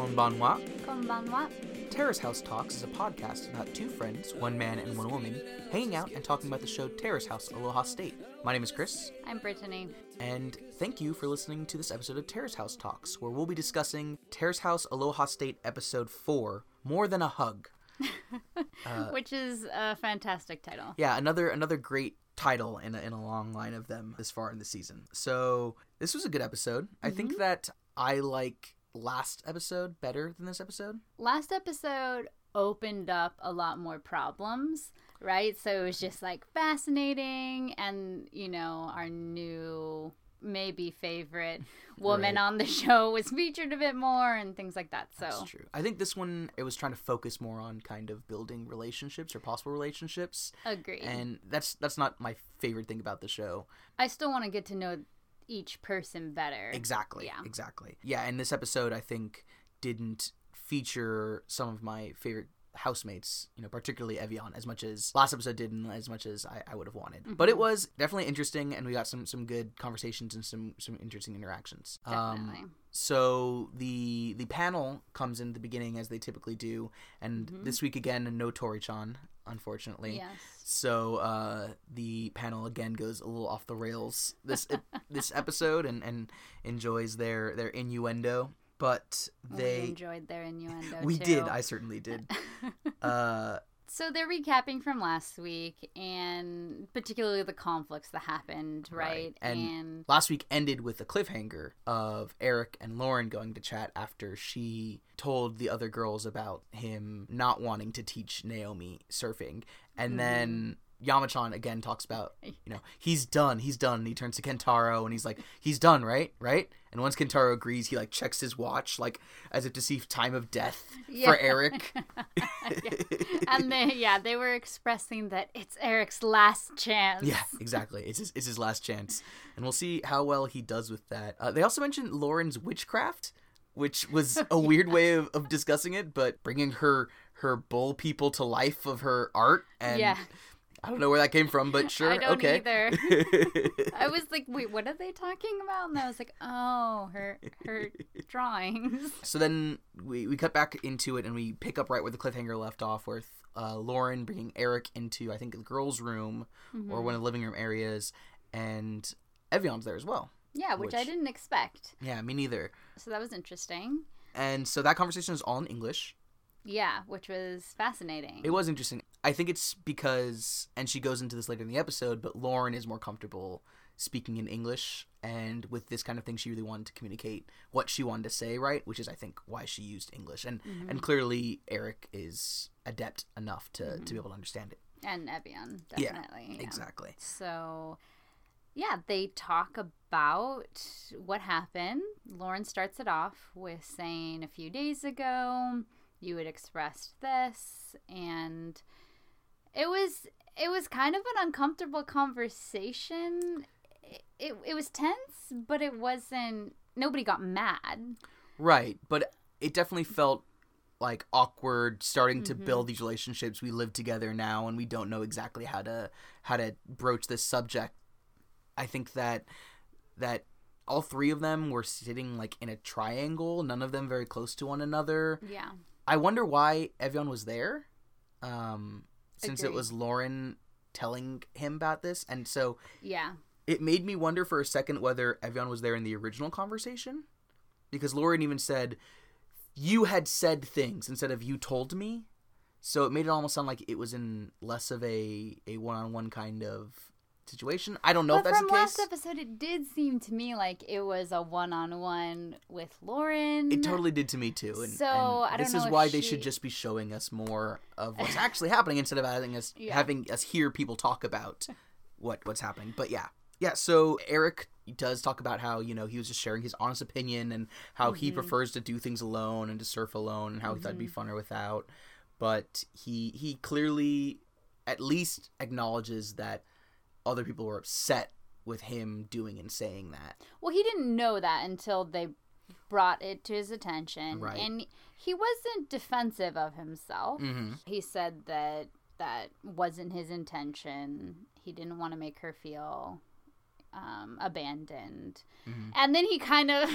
Konbanwa. Konbanwa. Terrace House Talks is a podcast about two friends, one man and one woman, hanging out and talking about the show Terrace House Aloha State. My name is Chris, I'm Brittany. and thank you for listening to this episode of Terrace House Talks, where we'll be discussing Terrace House Aloha State Episode 4 More Than a Hug. Which is a fantastic title. Yeah, another another great title in a, in a long line of them this far in the season. So this was a good episode. I think mm-hmm. that I like last episode better than this episode. Last episode opened up a lot more problems, right? So it was just like fascinating and, you know, our new maybe favorite woman Right. on the show was featured a bit more and things like that. So That's true. I think this one it was trying to focus more on kind of building relationships or possible relationships, Agree. and that's that's not my favorite thing about the show. I still want to get to know each person better. Exactly. Yeah. Exactly. Yeah, and this episode I think didn't feature some of my favorite housemates, you know, particularly Evian, as much as last episode did and as much as I, I would have wanted. But it was definitely interesting and we got some some good conversations and some some interesting interactions. Definitely. Um so the the panel comes in the beginning as they typically do, and this week again no Tori-chan, unfortunately. yes. So uh, the panel again goes a little off the rails this this episode and, and enjoys their their innuendo, but we they enjoyed their innuendo. we too. did I certainly did. uh, So they're recapping from last week and particularly the conflicts that happened, right? And, last week ended with a cliffhanger of Eric and Lauren going to chat after she told the other girls about him not wanting to teach Naomi surfing, and mm-hmm. then. Yamachan again talks about, you know, he's done, he's done. And he turns to Kentaro and he's like, he's done, right? Right? And once Kentaro agrees, he like checks his watch, like as if to see time of death Yeah. for Eric. and they yeah, they were expressing that it's Eric's last chance. Yeah, exactly. It's his, it's his last chance, and we'll see how well he does with that. Uh, they also mentioned Lauren's witchcraft, which was a weird way of, of discussing it, but bringing her her bull people to life of her art, and Yeah. I don't know where that came from, but sure, I don't okay. either. I was like, wait, what are they talking about? And I was like, oh, her her drawings. so then we, we cut back into it and we pick up right where the cliffhanger left off with uh, Lauren bringing Eric into I think the girls' room Mm-hmm. or one of the living room areas, and Evian's there as well. Yeah, which, I didn't expect. Yeah, me neither. So that was interesting. And so that conversation is all in English. Yeah, which was fascinating. It was interesting. I think it's because, and she goes into this later in the episode, but Lauren is more comfortable speaking in English. And with this kind of thing, she really wanted to communicate what she wanted to say, right? Which is, I think, why she used English. And mm-hmm. and clearly, Eric is adept enough to, to be mm-hmm. able to understand it. and Evian, Yeah, definitely. yeah. Exactly. So, yeah, they talk about what happened. Lauren starts it off with saying a few days ago you had expressed this and it was it was kind of an uncomfortable conversation. It, it, it was tense, but it wasn't nobody got mad. Right. But it definitely felt like awkward starting to build these relationships we live together now and we don't know exactly how to how to broach this subject i think that that all three of them were sitting like in a triangle none of them very close to one another Yeah. i wonder why evian was there um since it was lauren telling him about this and so Yeah. it made me wonder for a second whether Evian was there in the original conversation. Because Lauren even said, You had said things instead of you told me. So it made it almost sound like it was in less of a a one on one kind of situation. I don't know if but that's from the last case. episode, it did seem to me like it was a one-on-one with Lauren. It totally did to me too. And, So, and I don't this know is if why they should just be showing us more of what's actually happening instead of having us Yeah. having us hear people talk about what what's happening. But yeah. Yeah, so Eric does talk about how, you know, he was just sharing his honest opinion and how he mm-hmm. prefers to do things alone and to surf alone and how he thought it'd be mm-hmm. funner without. But he he clearly at least acknowledges that other people were upset with him doing and saying that. Well, he didn't know that until they brought it to his attention, Right. and he wasn't defensive of himself. Mhm. He said that that wasn't his intention. He didn't want to make her feel um, abandoned, Mhm. and then he kind of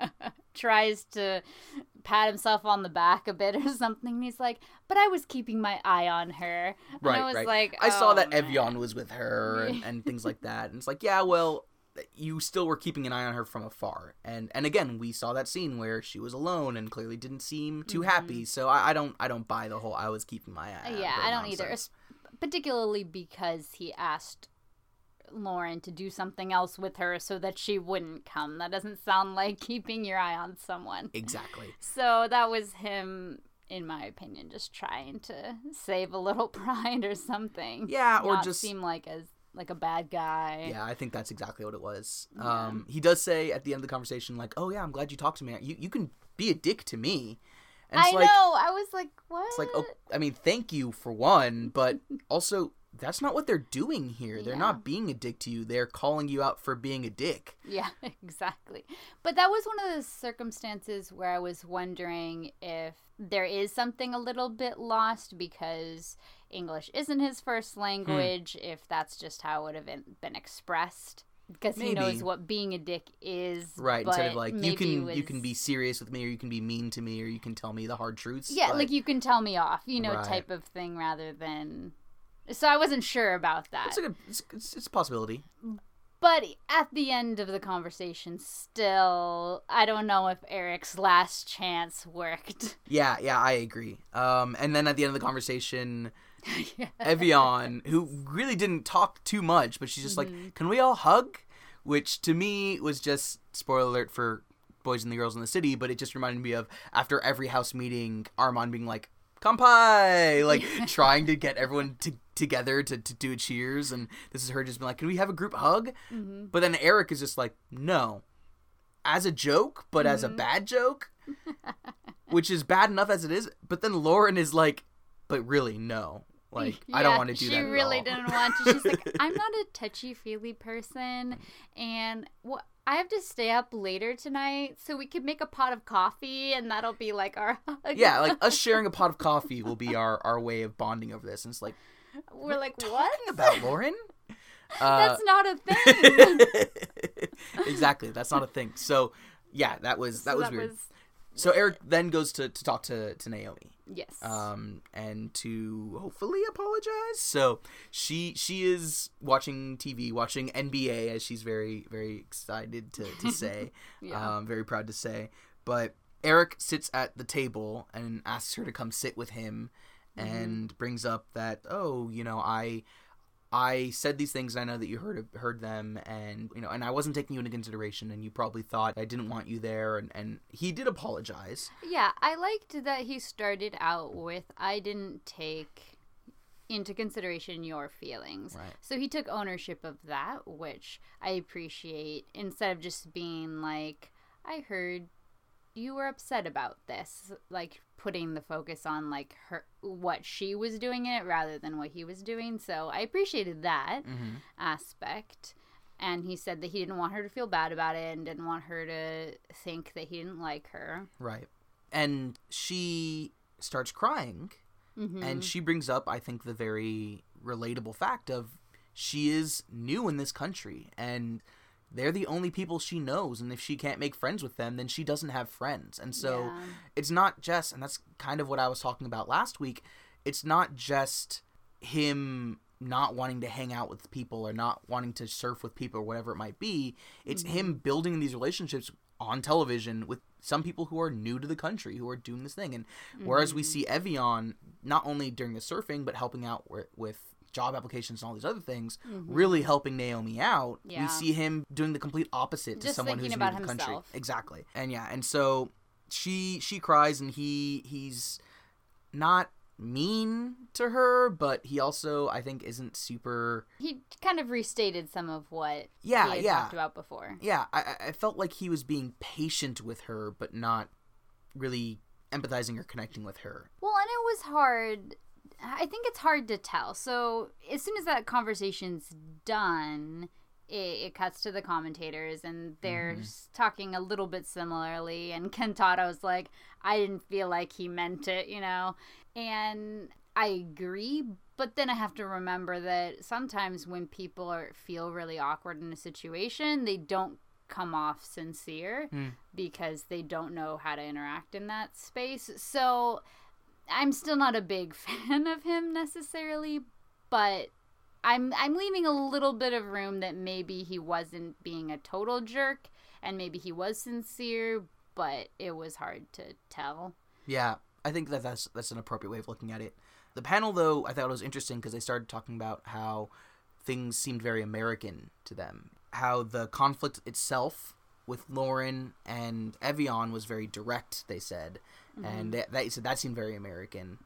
tries to pat himself on the back a bit or something. He's like, "But I was keeping my eye on her." And right, I was right. like, I saw "Oh, that man." Evian was with her and, and things like that. And it's like, yeah, well, you still were keeping an eye on her from afar. And and again, we saw that scene where she was alone and clearly didn't seem too mm-hmm. happy. So I, I don't I don't buy the whole I was keeping my eye. on Yeah, I don't either. nonsense. es- Particularly because he asked Lauren to do something else with her so that she wouldn't come. That doesn't sound like keeping your eye on someone. Exactly. So that was him, in my opinion, just trying to save a little pride or something. Yeah, or Not just seem like as like a bad guy. Yeah, I think that's exactly what it was. Yeah. Um, he does say at the end of the conversation, like, "Oh yeah, I'm glad you talked to me. You you can be a dick to me." And I like, know. I was like, what? It's like, oh, I mean, thank you for one, but also that's not what they're doing here. They're not being a dick to you. They're calling you out for being a dick. Yeah, exactly. But that was one of the circumstances where I was wondering if there is something a little bit lost because English isn't his first Hmm. language, if that's just how it would have been, expressed. Because he knows what being a dick is. Right. Instead of like you can it you can be serious with me or you can be mean to me or you can tell me the hard truths. Yeah, but- like you can tell me off, you know, Right. type of thing rather than. So I wasn't sure about that. it's a good it's, it's, it's a possibility. But at the end of the conversation, still, I don't know if Eric's last chance worked. Yeah, yeah, I agree. Um, and then at the end of the conversation, yeah. Evian, who really didn't talk too much, but she's just Mm-hmm. like, "Can we all hug?" Which to me was just spoiler alert for boys and the girls in the city, but it just reminded me of after every house meeting, Armand being like, "Kampai," like trying to get everyone to, together to, to do a cheers, and this is her just being like, "Can we have a group hug?" Mm-hmm. But then Eric is just like, "No," as a joke, but as a Mm-hmm. bad joke, which is bad enough as it is. But then Lauren is like, "But really, no." Like I don't want to do she that. at really didn't want to. She's like, I'm not a touchy feely person, and what I have to stay up later tonight, so we could make a pot of coffee, and that'll be like our hug. yeah, like us sharing a pot of coffee will be our, our way of bonding over this. And it's like, we're like, what? about Lauren? Uh, That's not a thing. exactly. That's not a thing. So, yeah, that was that So was weird. So Eric then goes to, to talk to, to Naomi, yes. um, and to hopefully apologize. So she she is watching TV, watching NBA, as she's very very excited to to say, Yeah. um, very proud to say. But Eric sits at the table and asks her to come sit with him, Mm-hmm. and brings up that oh, you know, I I said these things. And I know that you heard heard them, and you know, and I wasn't taking you into consideration, and you probably thought I didn't want you there, and and he did apologize. Yeah, I liked that he started out with I didn't take into consideration your feelings. Right. So he took ownership of that, which I appreciate instead of just being like I heard you were upset about this, like putting the focus on like her what she was doing in it rather than what he was doing. So I appreciated that Mm-hmm. aspect. And he said that he didn't want her to feel bad about it and didn't want her to think that he didn't like her. Right. And she starts crying Mm-hmm. and she brings up I think the very relatable fact of she is new in this country and they're the only people she knows and if she can't make friends with them then she doesn't have friends. And so Yeah. it's not just and that's kind of what I was talking about last week. It's not just him not wanting to hang out with people or not wanting to surf with people or whatever it might be. It's him mm-hmm. building these relationships on television with some people who are new to the country who are doing this thing. And whereas we mm-hmm. see Evian not only during the surfing but helping out with job applications and all these other things, mm-hmm. really helping Naomi out. Yeah. We see him doing the complete opposite to Just someone who's new to the country. Exactly. And yeah, and so she she cries and he he's not mean to her, but he also I think isn't super he kind of restated some of what Yeah, yeah. talked about before. yeah, I- I felt like he was being patient with her, but not really empathizing or connecting with her. Well, and it was hard. I think it's hard to tell. So as soon as that conversation's done, it, it cuts to the commentators, and they're Mm-hmm. talking a little bit similarly. And Kentaro's like, "I didn't feel like he meant it," you know, and I agree. But then I have to remember that sometimes when people are feel really awkward in a situation, they don't come off sincere Hmm. because they don't know how to interact in that space. So I'm still not a big fan of him necessarily, but I'm I'm leaving a little bit of room that maybe he wasn't being a total jerk and maybe he was sincere, but it was hard to tell. Yeah, I think that that's that's an appropriate way of looking at it. The panel, though, I thought was interesting because they started talking about how things seemed very American to them. How the conflict itself with Lauren and Evian was very direct. They said, and mm-hmm. that, that said that seemed very American.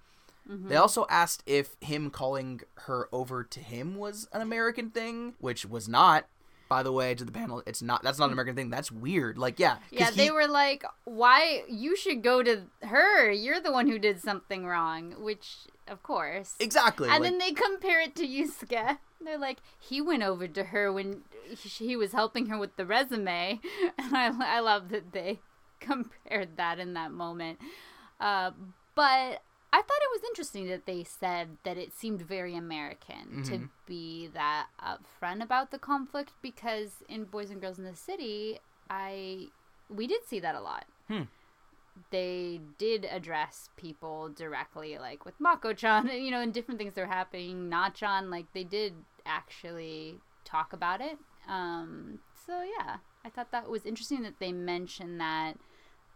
Mm-hmm. They also asked if him calling her over to him was an American thing, which was not. By the way, to the panel, it's not. That's not an American thing. That's weird. Like, yeah, Yeah, they were like, "Why you should go to her? You're the one who did something wrong." Which, of course. exactly. And like- then they compare it to Yusuke. They're like, he went over to her when he he was helping her with the resume, and I I love that they compared that in that moment. Uh, but I thought it was interesting that they said that it seemed very American to be that upfront about the conflict because in Boys and Girls in the City, I we did see that a lot they did address people directly, like with Mako-chan, you know, and different things that were happening. Nachan, like they did actually talk about it. Um, so yeah, I thought that was interesting that they mentioned that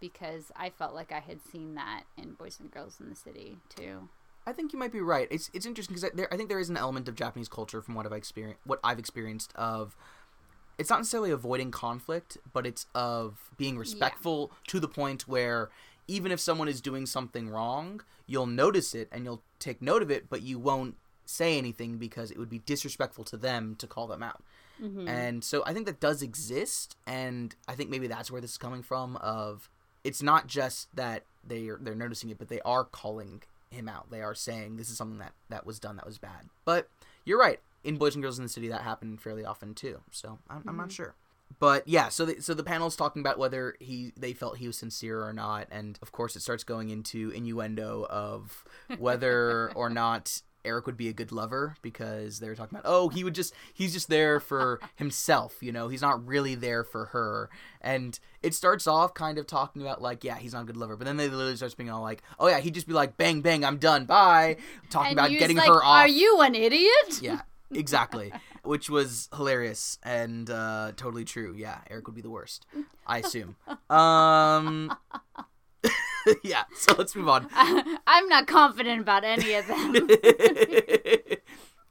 because I felt like I had seen that in Boys and Girls in the City too. I think you might be right. It's it's interesting because there I think there is an element of Japanese culture from what I've experienced what I've experienced of it's not necessarily avoiding conflict, but it's of being respectful to the point where even if someone is doing something wrong, you'll notice it and you'll take note of it, but you won't say anything because it would be disrespectful to them to call them out. Mm-hmm. And so I think that does exist, and I think maybe that's where this is coming from. Of it's not just that they are they're noticing it, but they are calling him out. They are saying this is something that that was done that was bad. But you're right. In Boys and Girls in the City, that happened fairly often too. So I'm, I'm not mm-hmm. sure. But yeah, so the, so the panel's talking about whether he they felt he was sincere or not, and of course it starts going into innuendo of whether or not Eric would be a good lover because they were talking about oh he would just he's just there for himself you know? He's not really there for her. And it starts off kind of talking about like yeah he's not a good lover. But then they literally starts being all like oh yeah he'd just be like bang bang I'm done bye. Talking And about getting like, her off Are you an idiot? yeah exactly. Which was hilarious and uh totally true. Yeah eric would be the worst i assume. Um yeah so let's move on I'm not confident about any of them.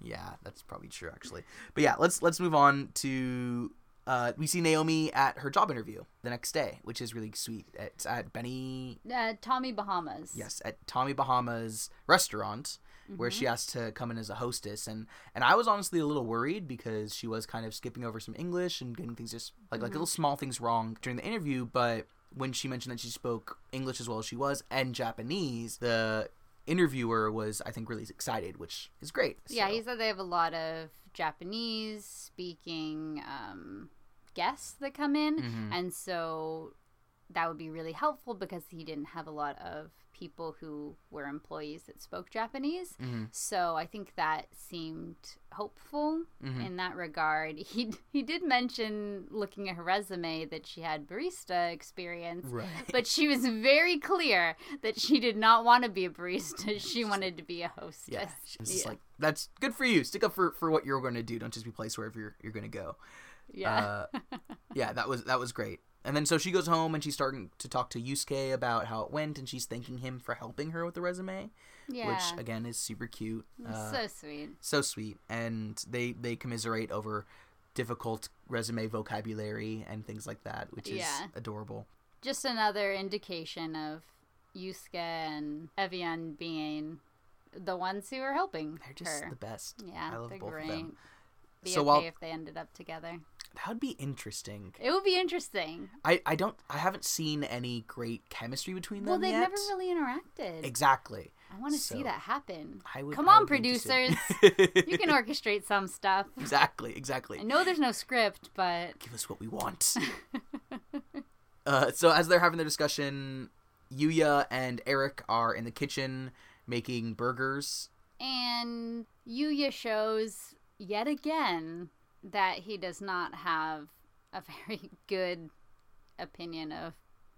yeah that's probably true actually but yeah let's let's move on to uh we see naomi at her job interview the next day which is really sweet it's at benny uh, Tommy Bahamas. Yes, at Tommy Bahama's restaurant, where Mm-hmm. she asked to come in as a hostess, and and I was honestly a little worried because she was kind of skipping over some English and getting things just like Mm-hmm. like little small things wrong during the interview. But when she mentioned that she spoke English as well as she was and Japanese, the interviewer was I think really excited, which is great. Yeah, So- he said they have a lot of Japanese speaking um, guests that come in, Mhm. and so that would be really helpful because he didn't have a lot of people who were employees that spoke Japanese. Mhm. So I think that seemed hopeful Mhm. in that regard. He he did mention looking at her resume that she had barista experience. right. But she was very clear that she did not want to be a barista. She wanted to be a hostess. Yeah, she's Yeah. like that's good for you. Stick up for, for what you're going to do. Don't just be placed wherever you're, you're going to go. Yeah. Uh, yeah, that was that was great. And then so she goes home and she's starting to talk to Yusuke about how it went, and she's thanking him for helping her with the resume, yeah. which again is super cute, uh, so, sweet. so sweet. And they they commiserate over difficult resume vocabulary and things like that, which is Yeah. adorable. Just another indication of Yusuke and Evian being the ones who are helping They're just her. the best. yeah, I love they're both great. of them. Be So okay while- if they ended up together. That would be interesting. It would be interesting. I, I don't I haven't seen any great chemistry between them Well, they've yet. never really interacted. exactly. I want to So, see that happen. I would. Come on, producers. you can orchestrate some stuff. exactly exactly. I know there's no script, but give us what we want. uh, so as they're having their discussion, Yuya and Eric are in the kitchen making burgers. and Yuya shows yet again that he does not have a very good opinion of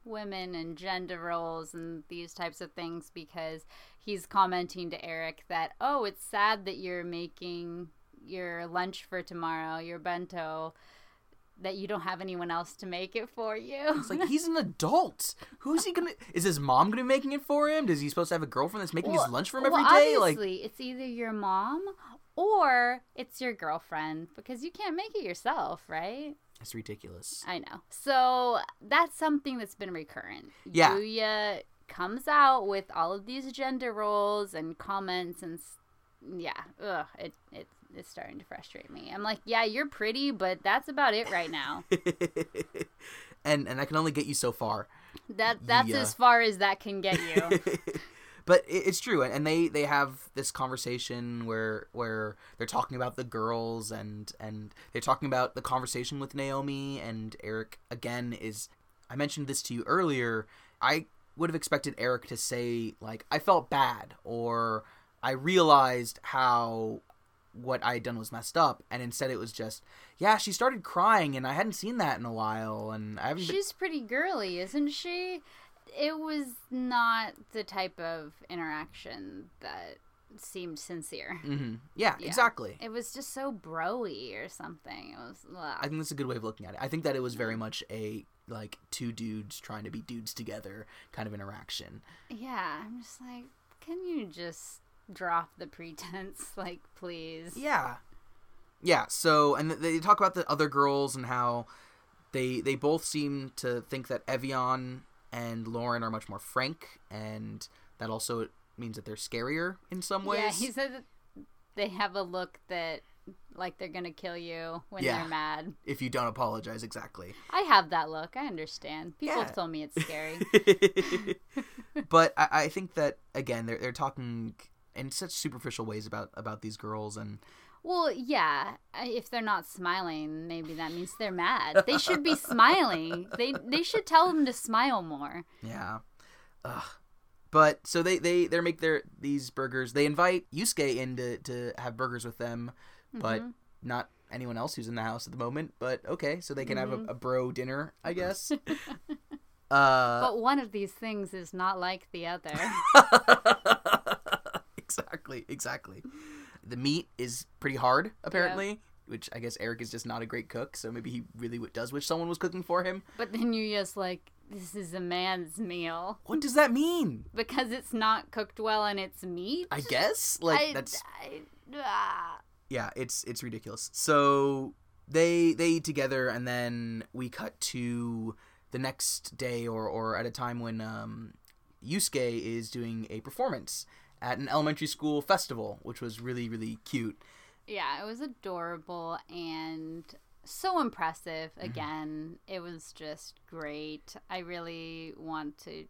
women and gender roles and these types of things because he's commenting to Eric that, oh, it's sad that you're making your lunch for tomorrow, your bento, that you don't have anyone else to make it for you. It's like he's an adult. Who's he gonna? Is his mom gonna be making it for him? Is he supposed to have a girlfriend that's making Well- his lunch for him every well, day? Like, it's either your mom or it's your girlfriend because you can't make it yourself, right? it's ridiculous. I know. So that's something that's been recurrent. Yeah. Yuya comes out with all of these gender roles and comments and yeah, ugh, it it it's starting to frustrate me. I'm like, yeah, you're pretty, but that's about it right now. and and I can only get you so far. That that's Yeah. as far as that can get you. but it's true, and they they have this conversation where where they're talking about the girls and and they're talking about the conversation with Naomi and Eric again is. I mentioned this to you earlier. I would have expected Eric to say like I felt bad or I realized how what I had done was messed up, and instead it was just yeah she started crying and I hadn't seen that in a while and I haven't. been- She's pretty girly, isn't she? It was not the type of interaction that seemed sincere. Mhm. Yeah, Yeah. exactly. It was just so broy or something. It was. ugh. I think that's a good way of looking at it. I think that it was very much a like two dudes trying to be dudes together kind of interaction. Yeah, I'm just like, can you just drop the pretense, like, please? Yeah. Yeah, so and th- they talk about the other girls and how they they both seem to think that Evian and Lauren are much more frank and that also means that they're scarier in some ways. Yeah, he said that they have a look that, like, they're gonna kill you when Yeah. they're mad. if you don't apologize exactly. I have that look. I understand. People Yeah. have told me it's scary. but I, I think that again they're they're talking in such superficial ways about about these girls and well, yeah. If they're not smiling, maybe that means they're mad. They should be smiling. They they should tell them to smile more. Yeah. Ugh. But so they they they make their these burgers. They invite Yusuke in to, to have burgers with them, but Mhm. not anyone else who's in the house at the moment. But okay, so they can have Mhm. a, a bro dinner, I guess. uh, But one of these things is not like the other. exactly, exactly. The meat is pretty hard, apparently. Which I guess Eric is just not a great cook, so maybe he really w- does wish someone was cooking for him. But then you just like, this is a man's meal What does that mean? because it's not cooked well and it's meat. I guess like I- that's I- ah. yeah, it's it's ridiculous. So they they eat together, and then we cut to the next day, or or at a time when um, Yusuke is doing a performance at an elementary school festival, which was really really cute. Yeah, it was adorable and so impressive. Mm-hmm. Again, it was just great. I really want to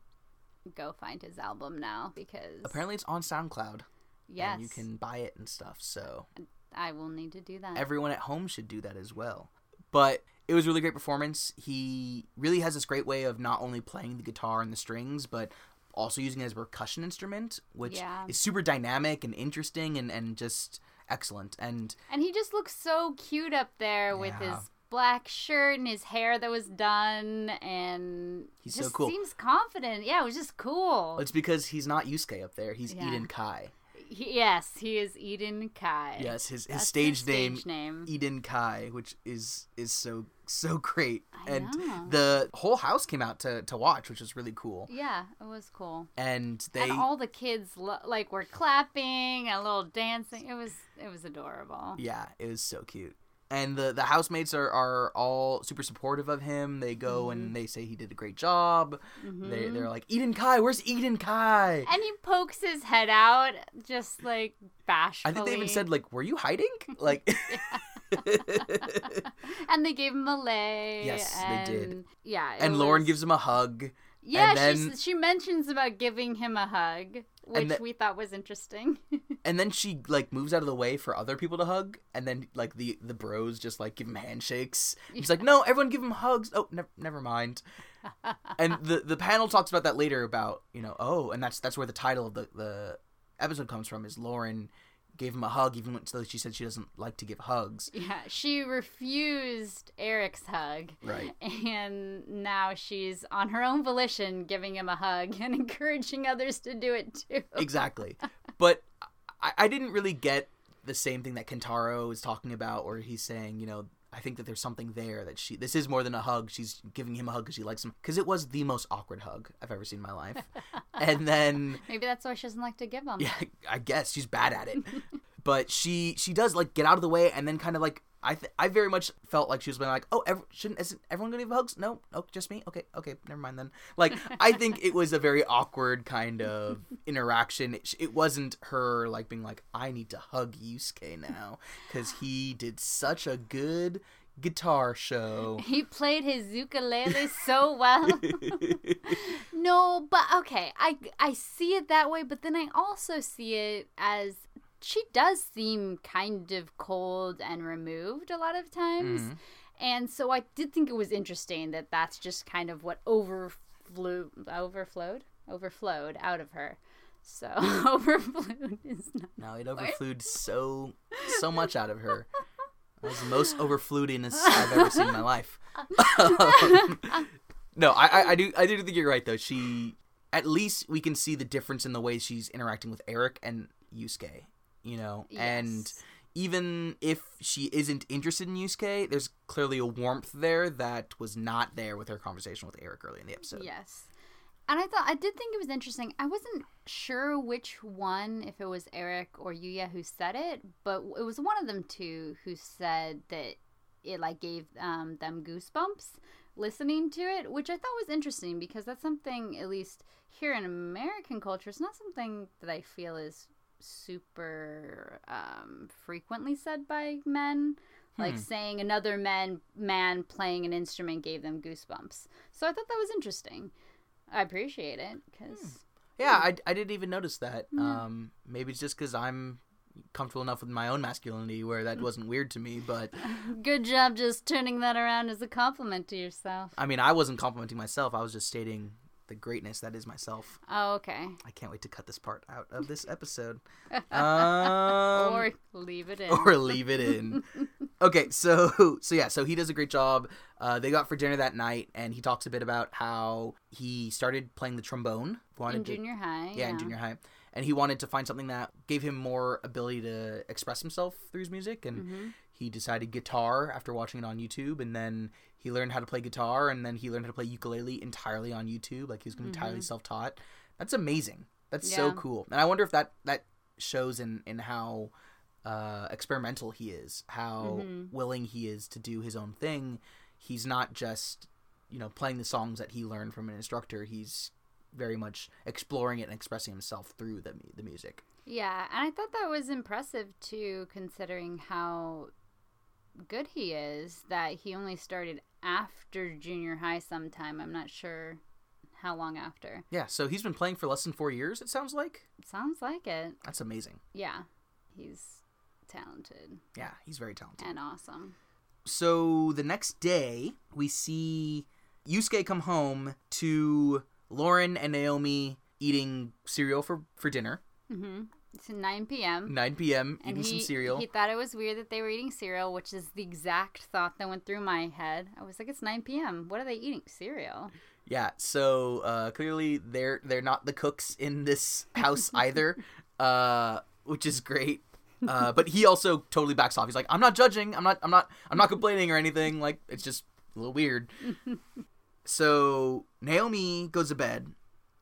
go find his album now because Apparently, it's on SoundCloud, yes, and you can buy it and stuff. So I will need to do that. everyone at home should do that as well. But it was a really great performance. He really has this great way of not only playing the guitar and the strings, but also using it as a percussion instrument, which Yeah. is super dynamic and interesting and, and just excellent. And and he just looks so cute up there with Yeah. his black shirt and his hair that was done and He's so just cool. seems confident. Yeah, it was just cool. it's because he's not Yusuke up there. He's Yeah. Eden Kai. He- yes, he is Eden Kai. Yes, his, his stage, name, stage name. Eden Kai, which is is so so great. I and know. the whole house came out to, to watch, which was really cool. Yeah, it was cool. And they and all the kids lo- like were clapping and a little dancing. It was it was adorable. Yeah, it was so cute. And the the housemates are, are all super supportive of him. They go Mm-hmm. and they say he did a great job. Mhm. They they're like, Eden Kai, where's Eden Kai? And he pokes his head out, just like bashfully. I think they even said like, were you hiding? Like, and they gave him a lei. Yes, they did. Yeah, and Lauren gives him a hug. Yeah, and she then- she mentions about giving him a hug, which we thought was interesting. And then she like moves out of the way for other people to hug. And then like the the bros just like give him handshakes. He's like, no, everyone give him hugs. Oh, never never mind. and the the panel talks about that later about you know oh and that's that's where the title of the the episode comes from is Lauren gave him a hug, even though she said she doesn't like to give hugs. Yeah, she refused Eric's hug. Right. And now she's on her own volition giving him a hug and encouraging others to do it too. Exactly. but I, I didn't really get the same thing that Kentaro is talking about, where he's saying, you know, I think that there's something there that she. This is more than a hug. She's giving him a hug because she likes him. Because it was the most awkward hug I've ever seen in my life. and then Maybe that's why she doesn't like to give them. yeah, I guess she's bad at it. but she she does like get out of the way and then kind of like I th- I very much felt like she was being like, oh, ev- shouldn't isn't everyone gonna give hugs? No, no, just me. Okay, okay, never mind then. Like I think it was a very awkward kind of interaction. It, it wasn't her like being like, I need to hug Yusuke now because he did such a good guitar show. He played his ukulele so well. no, but okay, I I see it that way, but then I also see it as she does seem kind of cold and removed a lot of times. Mhm. And so I did think it was interesting that that's just kind of what overflew overflowed overflowed out of her. So overflowed is not No, it overflowed so so much out of her. It was the most overfludiness I've ever seen in my life. no, I, I I do I do think you're right though. She at least we can see the difference in the way she's interacting with Eric and Yusuke. You know, and even if she isn't interested in Yusuke, there's clearly a warmth there that was not there with her conversation with Eric early in the episode. Yes. And I thought I did think it was interesting. I wasn't sure which one, if it was Eric or Yuya who said it, but it was one of them two who said that it like gave um, them goosebumps listening to it, which I thought was interesting because that's something at least here in American culture, it's not something that I feel is super um, frequently said by men. Like Hmm. saying another man man playing an instrument gave them goosebumps. So I thought that was interesting. I appreciate it because Yeah, I, I didn't even notice that. Yeah. Um, maybe it's just because I'm comfortable enough with my own masculinity where that wasn't weird to me. But good job just turning that around as a compliment to yourself. I mean, I wasn't complimenting myself. I was just stating the greatness that is myself. Oh, okay. I can't wait to cut this part out of this episode. Um, or leave it in. or leave it in. Okay, so so yeah, so he does a great job. Uh, they got for dinner that night, and he talks a bit about how he started playing the trombone. Wanted in to- junior high. yeah, in junior high, and he wanted to find something that gave him more ability to express himself through his music, and hmm he decided guitar after watching it on YouTube, and then he learned how to play guitar, and then he learned how to play ukulele entirely on YouTube. Like he was be entirely self taught. That's amazing. That's so cool, and I wonder if that that shows in in how uh, experimental he is, how Mhm. willing he is to do his own thing. He's not just you know playing the songs that he learned from an instructor. He's very much exploring it and expressing himself through the the music. Yeah, and I thought that was impressive too, considering how good he is. That he only started after junior high sometime. I'm not sure how long after. Yeah, so he's been playing for less than four years. It sounds like Sounds like it. that's amazing. Yeah, he's talented Yeah, he's very talented. and awesome. So the next day, we see Yusuke come home to Lauren and Naomi eating cereal for, for dinner. hmm It's 9 p.m. 9 p.m. And eating he, some cereal. he thought it was weird that they were eating cereal, which is the exact thought that went through my head. I was like, it's 9 p.m. What are they eating? Cereal. Yeah, so uh, clearly they're they're not the cooks in this house either, uh, which is great. Uh, but he also totally backs off. He's like, "I'm not judging. I'm not. I'm not. I'm not complaining or anything. Like it's just a little weird." so Naomi goes to bed,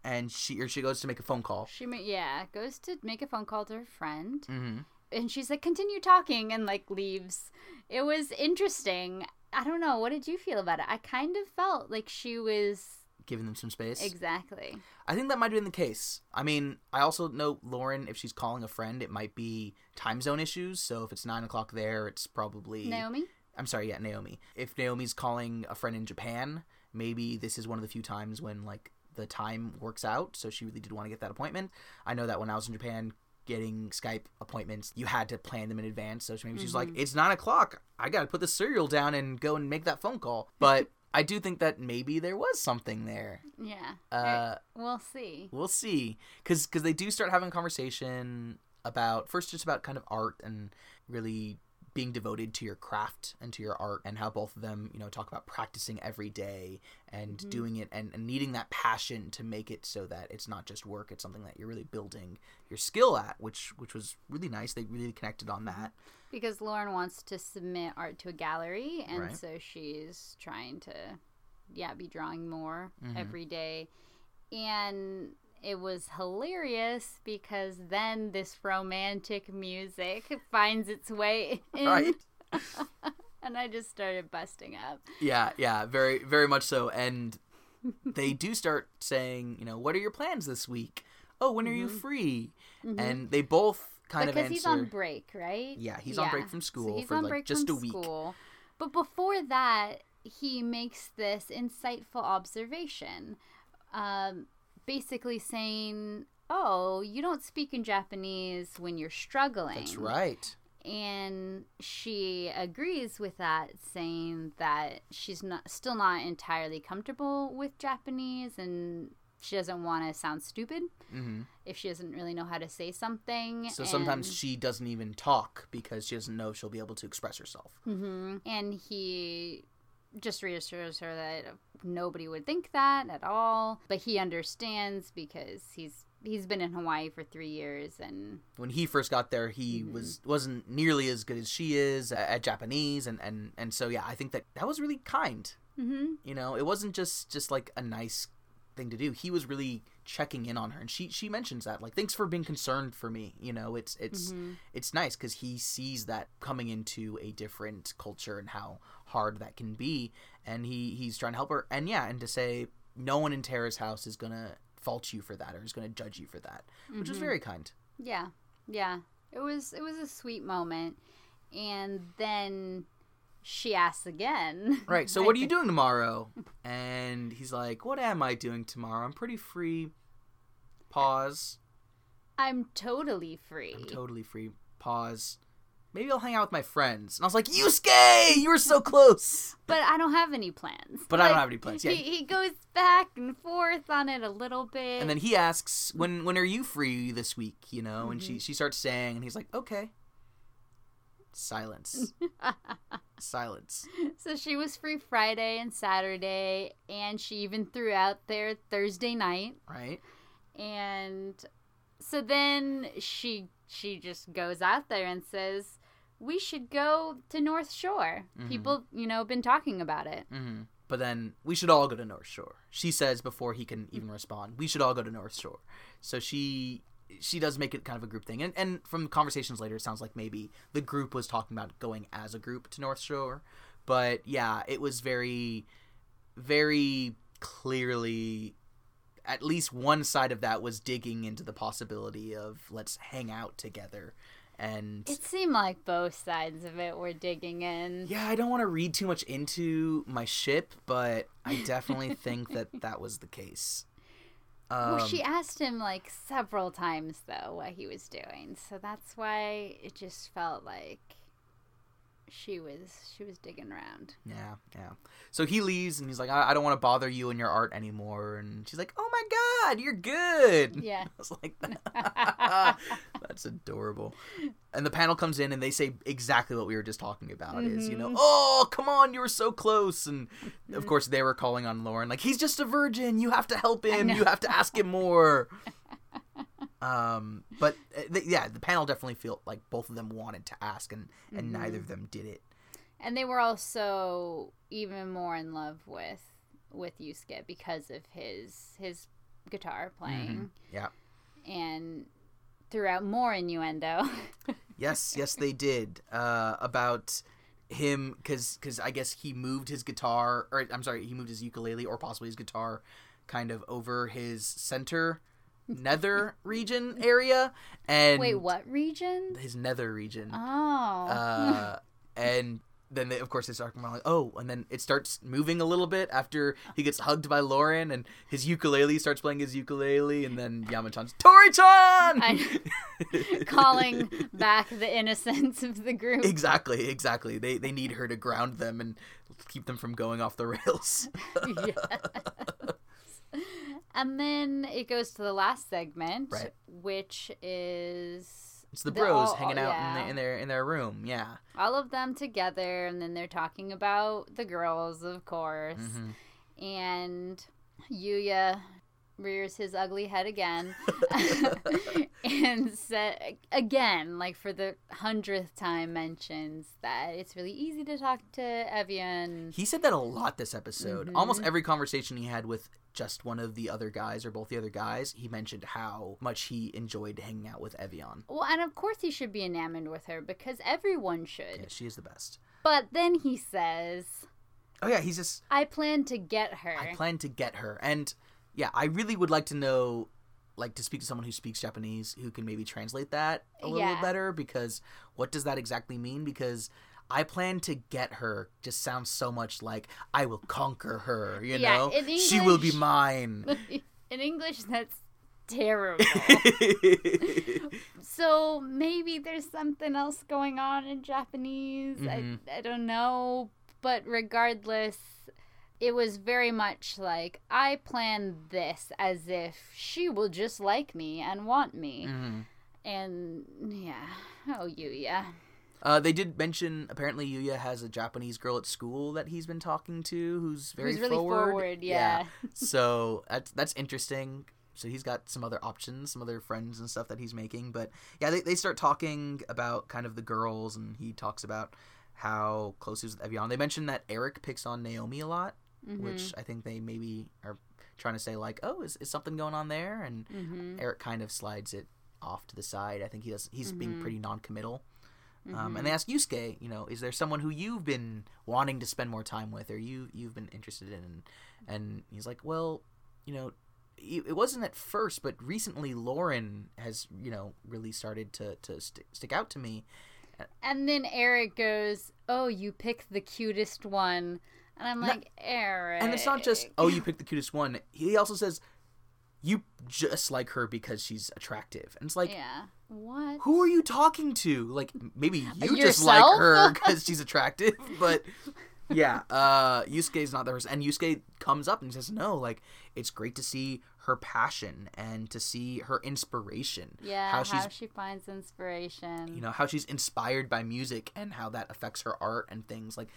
and she or she goes to make a phone call. She, ma- yeah, goes to make a phone call to her friend. hmm and she's like continue talking and like leaves it was interesting i don't know what did you feel about it i kind of felt like she was Giving them some space. exactly I think that might have been the case. I mean, I also know Lauren. If she's calling a friend, it might be time zone issues. So if it's nine o'clock there, it's probably naomi I'm sorry, yeah, Naomi. If Naomi's calling a friend in Japan, maybe this is one of the few times when like the time works out. So she really did want to get that appointment. I know that when I was in Japan getting Skype appointments, you had to plan them in advance. So maybe she's like, it's nine o'clock. I got to put the cereal down and go and make that phone call. But I do think that maybe there was something there. yeah Uh, we'll see we'll see, because they do start having a conversation about first just about kind of art and really being devoted to your craft and to your art and how both of them you know talk about practicing every day and Mhm. doing it and, and needing that passion to make it so that it's not just work it's something that you're really building your skill at which which was really nice they really connected on that Because Lauren wants to submit art to a gallery, and Right. so she's trying to, yeah, be drawing more Mhm. every day. And it was hilarious because then this romantic music finds its way in. right and I just started busting up. yeah yeah very very much so and they do start saying you know what are your plans this week oh when are you Mhm. free Mhm. and they both kind because of answer he's on break, right? Yeah, he's on break from school so for, like, just a week. School. But before that, he makes this insightful observation, um, basically saying, "Oh, you don't speak in Japanese when you're struggling." that's right And she agrees with that, saying that she's not still not entirely comfortable with Japanese and she doesn't want to sound stupid hmm if she doesn't really know how to say something. So sometimes she doesn't even talk because she doesn't know if she'll be able to express herself. hmm And he just reassures her that nobody would think that at all. But he understands because he's he's been in Hawaii for three years and When he first got there, he Mhm. was wasn't nearly as good as she is at, at Japanese, and, and and so yeah, I think that that was really kind. mm-hmm. You know, it wasn't just just like a nice thing to do. He was really checking in on her, and she she mentions that like thanks for being concerned for me. You know, it's it's Mm-hmm. it's nice because he sees that coming into a different culture and how hard that can be, and he he's trying to help her. And yeah, and to say no one in Terrace House is gonna fault you for that or is gonna judge you for that, which is Mhm. very kind. yeah yeah it was it was a sweet moment and then she asks again Right. So what are you doing tomorrow? And he's like, "What am I doing tomorrow? I'm pretty free." Pause. I'm totally free I'm totally free. Pause. Maybe I'll hang out with my friends. And I was like, Yusuke, you were so close. but I don't have any plans But I don't have any plans. Yeah. he, he goes back and forth on it a little bit And then he asks, "When when are you free this week?" You know, and Mm-hmm. she she starts saying, and he's like, "Okay." Silence. Silence. So she was free Friday and Saturday, and she even threw out there Thursday night. Right. And so then she she just goes out there and says, "We should go to North Shore." Mhm. People, you know, been talking about it. hmm But then we should all go to North Shore. She says before he can even respond, "We should all go to North Shore." So she she does make it kind of a group thing, and and from conversations later, it sounds like maybe the group was talking about going as a group to North Shore. But yeah, it was very, very clearly. At least one side of that was digging into the possibility of let's hang out together, and It seemed like both sides of it were digging in. yeah, I don't want to read too much into my ship, but I definitely think that that was the case. Um, well, she asked him like several times though what he was doing, so that's why it just felt like she was she was digging around. yeah, yeah. So he leaves and he's like, I, I don't want to bother you and your art anymore. And she's like, Oh my god, you're good. Yeah. I was like, That's adorable. And the panel comes in and they say exactly what we were just talking about is, you know, Mhm. oh, come on, you were so close. And of course, they were calling on Lauren, like, he's just a virgin. You have to help him. You have to ask him more. Um, but uh, th- yeah, the panel definitely feel like both of them wanted to ask and, and neither of them did it. And they were also even more in love with with Yusuke because of his his guitar playing Yeah. and throughout more innuendo. Yes, yes, they did. Uh, about him, because because I guess he moved his guitar, or I'm sorry, he moved his ukulele or possibly his guitar, kind of over his center nether region area, and Wait, what region? His nether region. Oh. Uh, and then they, of course they start talking about like, oh, and then it starts moving a little bit after he gets hugged by Lauren, and his ukulele starts playing his ukulele, and then Yamachan's Tori-chan. Calling back the innocence of the group. Exactly, exactly. They they need her to ground them and keep them from going off the rails. Yes. And then it goes to the last segment, Right. which is It's the The- bros all- hanging out in, yeah. their, in their in their room. Yeah. All of them together, and then they're talking about the girls, of course. Mhm. And Yuya rears his ugly head again and said again, like for the hundredth time, mentions that it's really easy to talk to Evian. He said that a lot this episode. Mhm. Almost every conversation he had with just one of the other guys or both the other guys, he mentioned how much he enjoyed hanging out with Avian. Well, and of course he should be enamored with her because everyone should. Yeah, she is the best. But then he says, Oh yeah, he's just I plan to get her. I plan to get her. And yeah, I really would like to know like to speak to someone who speaks Japanese who can maybe translate that a little Yeah. better because what does that exactly mean? Because I plan to get her just sounds so much like I will conquer her, you Yeah, know? in she will be mine. In English, that's terrible. so maybe there's something else going on in Japanese. Mhm. I, I don't know. But regardless, it was very much like I planned this as if she will just like me and want me. Mhm. And yeah. Oh, Yuya. Uh, they did mention apparently Yuya has a Japanese girl at school that he's been talking to who's very Who's really forward, yeah. so that's that's interesting. So he's got some other options, some other friends and stuff that he's making. But yeah, they, they start talking about kind of the girls, and he talks about how close he is with Avian. They mentioned that Eric picks on Naomi a lot, Mhm. which I think they maybe are trying to say like, oh, is, is something going on there? And Mhm. Eric kind of slides it off to the side. I think he does. He's being Mhm. pretty non-committal. Um, Mhm. and they ask Yusuke, you know, is there someone who you've been wanting to spend more time with, or you you've been interested in? And he's like, well, you know, it wasn't at first, but recently Lauren has, you know, really started to to st- stick out to me. And then Eric goes, "Oh, you picked the cutest one," and I'm like, "Eric." And it's not just oh, you picked the cutest one. He also says you just like her because she's attractive, and it's like. yeah. What? Who are you talking to? Like maybe you just like her because she's attractive, but yeah, uh, is not the person. And Yusuke comes up and says, "No, like it's great to see her passion and to see her inspiration. Yeah, how how, she finds inspiration. you know how she's inspired by music and how that affects her art and things like.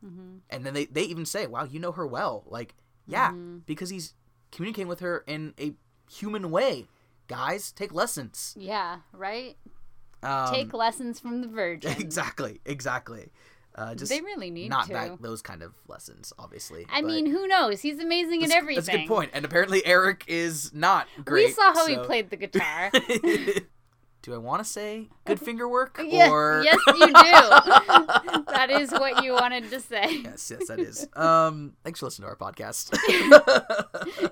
hmm And then they they even say, "Wow, you know her well." Like, yeah, Mhm. because he's communicating with her in a human way. Guys, take lessons. Yeah, right. Um, Take lessons from the Virgin. exactly, exactly. Uh, just they really need not to. that those kind of lessons, obviously. I mean, who knows? He's amazing at everything. That's a good point. And apparently, Eric is not great. we saw how he played the guitar. Do I want to say good finger work yes, or yes, you do. that is what you wanted to say. yes, yes, that is. Um, thanks for listening to our podcast.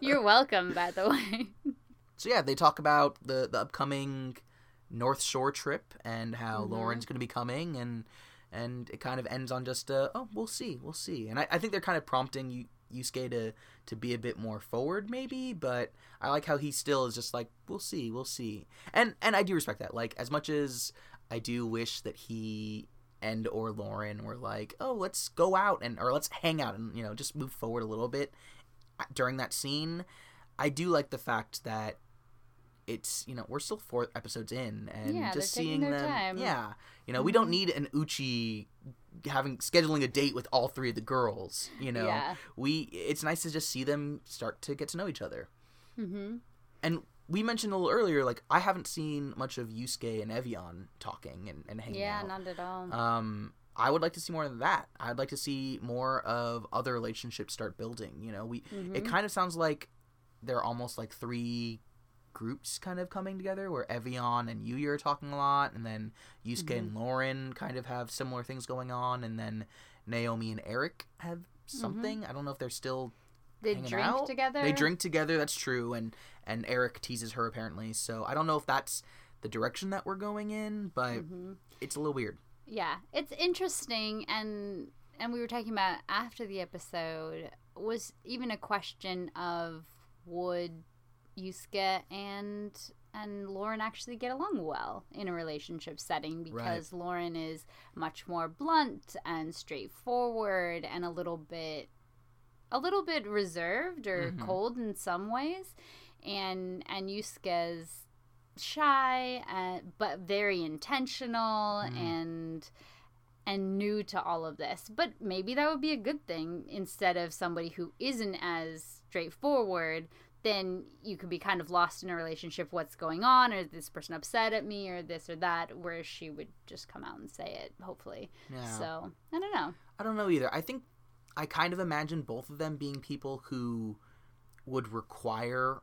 You're welcome, by the way. so yeah, they talk about the the upcoming North Shore trip and how Mhm. Lauren's going to be coming, and and it kind of ends on just uh, oh we'll see we'll see, and I, I think they're kind of prompting you Yusuke to to be a bit more forward maybe, but I like how he still is just like we'll see we'll see, and and I do respect that. Like as much as I do wish that he and or Lauren were like oh let's go out and or let's hang out and you know just move forward a little bit uh, during that scene. I do like the fact that it's you know we're still four episodes in and Yeah, just seeing them time. yeah you know we don't need an uchi having scheduling a date with all three of the girls you know Yeah. we it's nice to just see them start to get to know each other hmm and we mentioned a little earlier like i haven't seen much of yusuke and avian talking and, and hanging Yeah, out not at all. um i would like to see more of that i'd like to see more of other relationships start building you know we it Mhm. kind of sounds like they're almost like three groups kind of coming together where Avian and Yuya are talking a lot and then Yusuke and Lauren kind of have similar things going on and then Naomi and Eric have something. I don't know if they're still they drink out. together. They drink together, that's true, and and Eric teases her apparently. So I don't know if that's the direction that we're going in, but hmm it's a little weird. Yeah, it's interesting, and and we were talking about after the episode was even a question of would Yusuke and and Lauren actually get along well in a relationship setting because Lauren is much more blunt and straightforward and a little bit a little bit reserved or Mhm. cold in some ways and and Yusuke's shy, uh, but very intentional Mm. and and new to all of this. But maybe that would be a good thing instead of somebody who isn't as straightforward. Then you could be kind of lost in a relationship. What's going on? Or is this person upset at me? Or this or that? where she would just come out and say it, hopefully. Yeah. So I don't know. I don't know either. I think I kind of imagine both of them being people who would require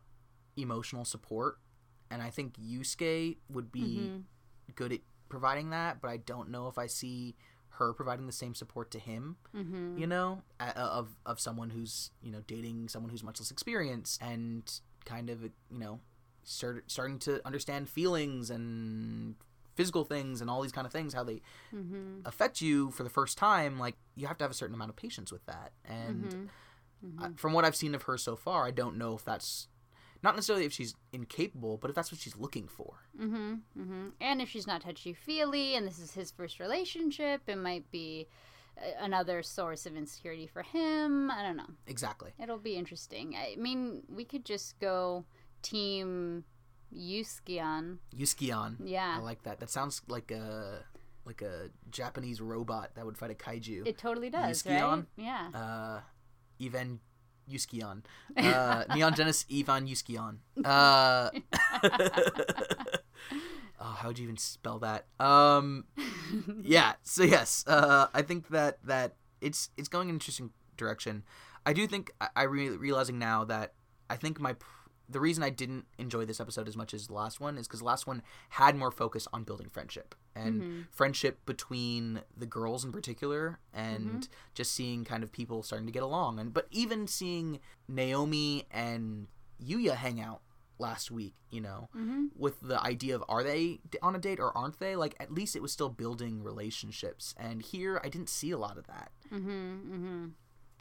emotional support, and I think Yusuke would be Mhm. good at providing that. But I don't know if I see her providing the same support to him. Mm-hmm. You know, a- of of someone who's you know dating someone who's much less experienced and kind of you know start, starting to understand feelings and physical things and all these kind of things how they Mm-hmm. affect you for the first time like you have to have a certain amount of patience with that and Mm-hmm. I- from what i've seen of her so far i don't know if that's not necessarily if she's incapable but if that's what she's looking for Mm-hmm. Mm-hmm. And if she's not touchy feely, and this is his first relationship, it might be another source of insecurity for him. I don't know. exactly It'll be interesting. I mean, we could just go team Yuskion. yuskion Yeah. i like that that sounds like a like a japanese robot that would fight a kaiju it totally does, Yuskion? right? Yeah. uh Ivan Yuskion. Uh Neon Genesis Ivan Yuskion. Uh Oh, how would you even spell that? Um yeah, so yes, uh I think that that it's it's going in an interesting direction. I do think I, I re- realizing now that I think my the reason I didn't enjoy this episode as much as the last one is because the last one had more focus on building friendship and Mhm. friendship between the girls in particular, and just seeing kind of people starting to get along. And but even seeing Naomi and Yuya hang out last week, you know, Mm-hmm. with the idea of are they on a date or aren't they? Like at least it was still building relationships, and here I didn't see a lot of that. Mm-hmm. Mm-hmm.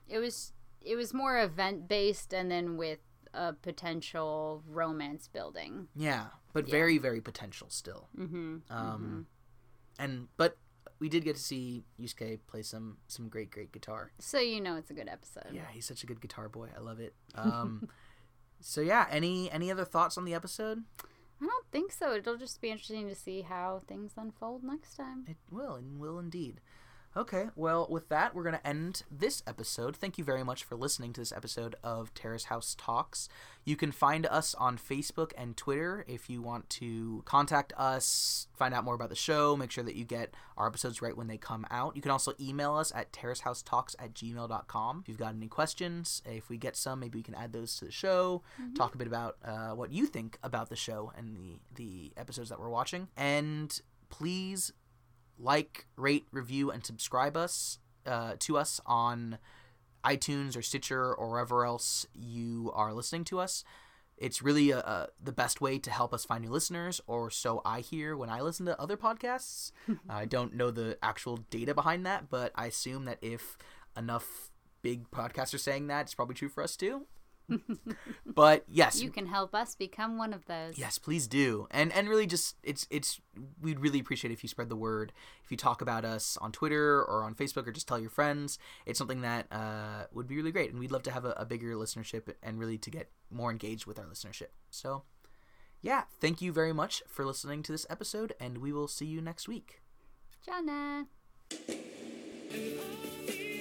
It was it was more event based, and then with a potential romance building. Yeah, but Yeah. very very potential still. Mm-hmm. Um, and but we did get to see Yusuke play some some great great guitar. So you know it's a good episode. Yeah, he's such a good guitar boy. I love it. Um, so yeah, any any other thoughts on the episode? I don't think so. It'll just be interesting to see how things unfold next time. It will and will indeed. Okay, well, with that, we're going to end this episode. Thank you very much for listening to this episode of Terrace House Talks. You can find us on Facebook and Twitter if you want to contact us, find out more about the show, make sure that you get our episodes right when they come out. You can also email us at terracehousetalks at gmail.com if you've got any questions. If we get some, maybe we can add those to the show, talk a bit about uh, what you think about the show and the, the episodes that we're watching. And please like, rate, review, and subscribe us uh, to us on iTunes or Stitcher or wherever else you are listening to us. It's really uh uh the best way to help us find new listeners, or so I hear when I listen to other podcasts. I don't know the actual data behind that, but I assume that if enough big podcasts are saying that, it's probably true for us too. But yes, You can help us become one of those. Yes, please do. And and really just it's it's we'd really appreciate if you spread the word. If you talk about us on Twitter or on Facebook or just tell your friends. It's something that uh, would be really great and we'd love to have a, a bigger listenership and really to get more engaged with our listenership. So yeah, thank you very much for listening to this episode and we will see you next week. Jana. Thank